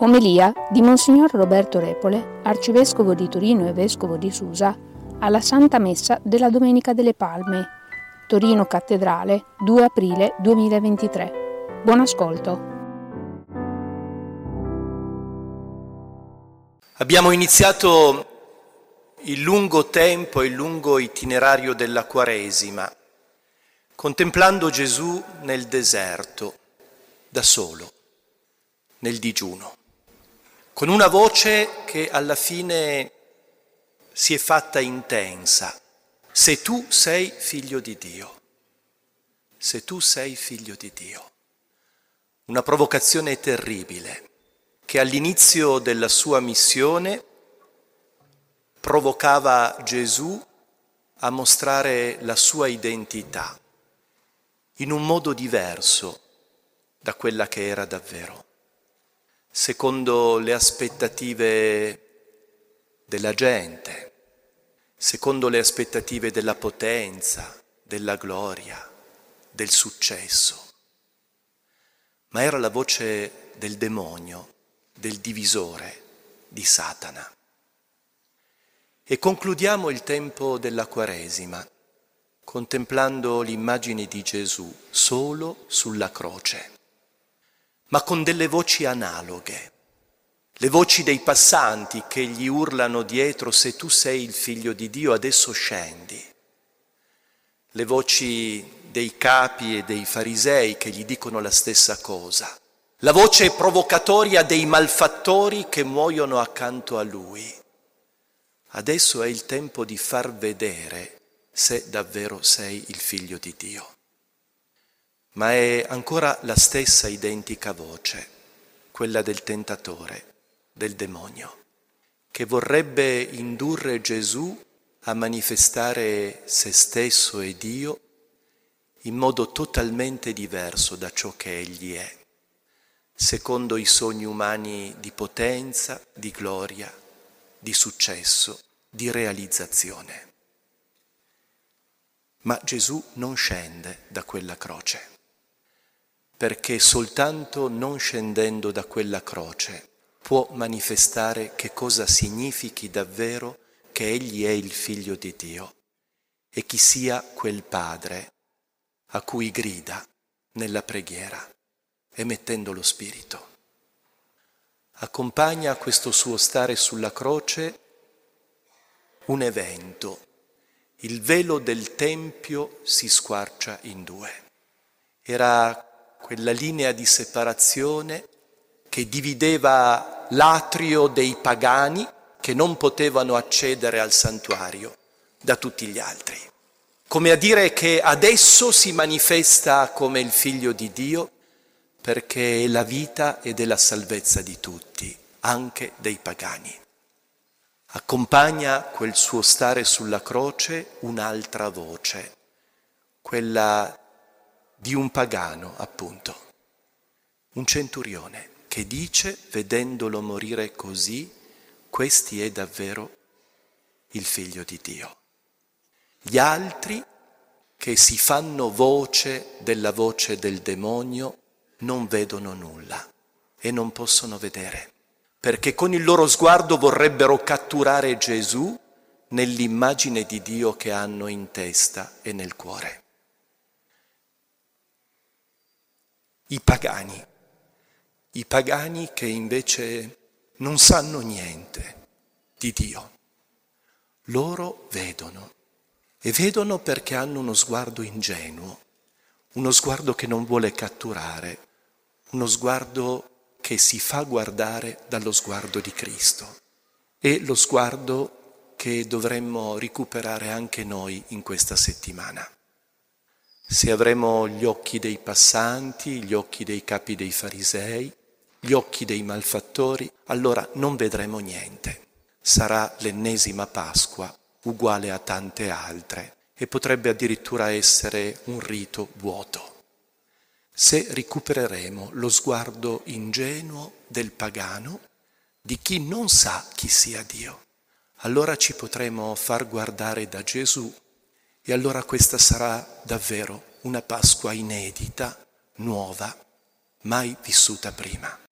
Omelia di Monsignor Roberto Repole, arcivescovo di Torino e vescovo di Susa, alla Santa Messa della Domenica delle Palme, Torino Cattedrale, 2 aprile 2023. Buon ascolto. Abbiamo iniziato il lungo tempo, il lungo itinerario della Quaresima, contemplando Gesù nel deserto, da solo, nel digiuno con una voce che alla fine si è fatta intensa. Se tu sei figlio di Dio, se tu sei figlio di Dio. Una provocazione terribile che all'inizio della sua missione provocava Gesù a mostrare la sua identità in un modo diverso da quella che era davvero secondo le aspettative della gente, secondo le aspettative della potenza, della gloria, del successo. Ma era la voce del demonio, del divisore, di Satana. E concludiamo il tempo della Quaresima contemplando l'immagine di Gesù solo sulla croce ma con delle voci analoghe, le voci dei passanti che gli urlano dietro se tu sei il figlio di Dio adesso scendi, le voci dei capi e dei farisei che gli dicono la stessa cosa, la voce provocatoria dei malfattori che muoiono accanto a lui. Adesso è il tempo di far vedere se davvero sei il figlio di Dio ma è ancora la stessa identica voce, quella del tentatore, del demonio, che vorrebbe indurre Gesù a manifestare se stesso e Dio in modo totalmente diverso da ciò che egli è, secondo i sogni umani di potenza, di gloria, di successo, di realizzazione. Ma Gesù non scende da quella croce perché soltanto non scendendo da quella croce può manifestare che cosa significhi davvero che Egli è il figlio di Dio e chi sia quel Padre a cui grida nella preghiera, emettendo lo Spirito. Accompagna questo suo stare sulla croce un evento. Il velo del Tempio si squarcia in due. Era quella linea di separazione che divideva l'atrio dei pagani che non potevano accedere al santuario da tutti gli altri. Come a dire che adesso si manifesta come il figlio di Dio perché è la vita ed è la salvezza di tutti, anche dei pagani. Accompagna quel suo stare sulla croce un'altra voce, quella di un pagano, appunto, un centurione che dice, vedendolo morire così, questi è davvero il figlio di Dio. Gli altri che si fanno voce della voce del demonio non vedono nulla e non possono vedere, perché con il loro sguardo vorrebbero catturare Gesù nell'immagine di Dio che hanno in testa e nel cuore. I pagani, i pagani che invece non sanno niente di Dio. Loro vedono e vedono perché hanno uno sguardo ingenuo, uno sguardo che non vuole catturare, uno sguardo che si fa guardare dallo sguardo di Cristo e lo sguardo che dovremmo recuperare anche noi in questa settimana. Se avremo gli occhi dei passanti, gli occhi dei capi dei farisei, gli occhi dei malfattori, allora non vedremo niente. Sarà l'ennesima Pasqua, uguale a tante altre, e potrebbe addirittura essere un rito vuoto. Se recupereremo lo sguardo ingenuo del pagano, di chi non sa chi sia Dio, allora ci potremo far guardare da Gesù e allora questa sarà davvero una Pasqua inedita, nuova, mai vissuta prima.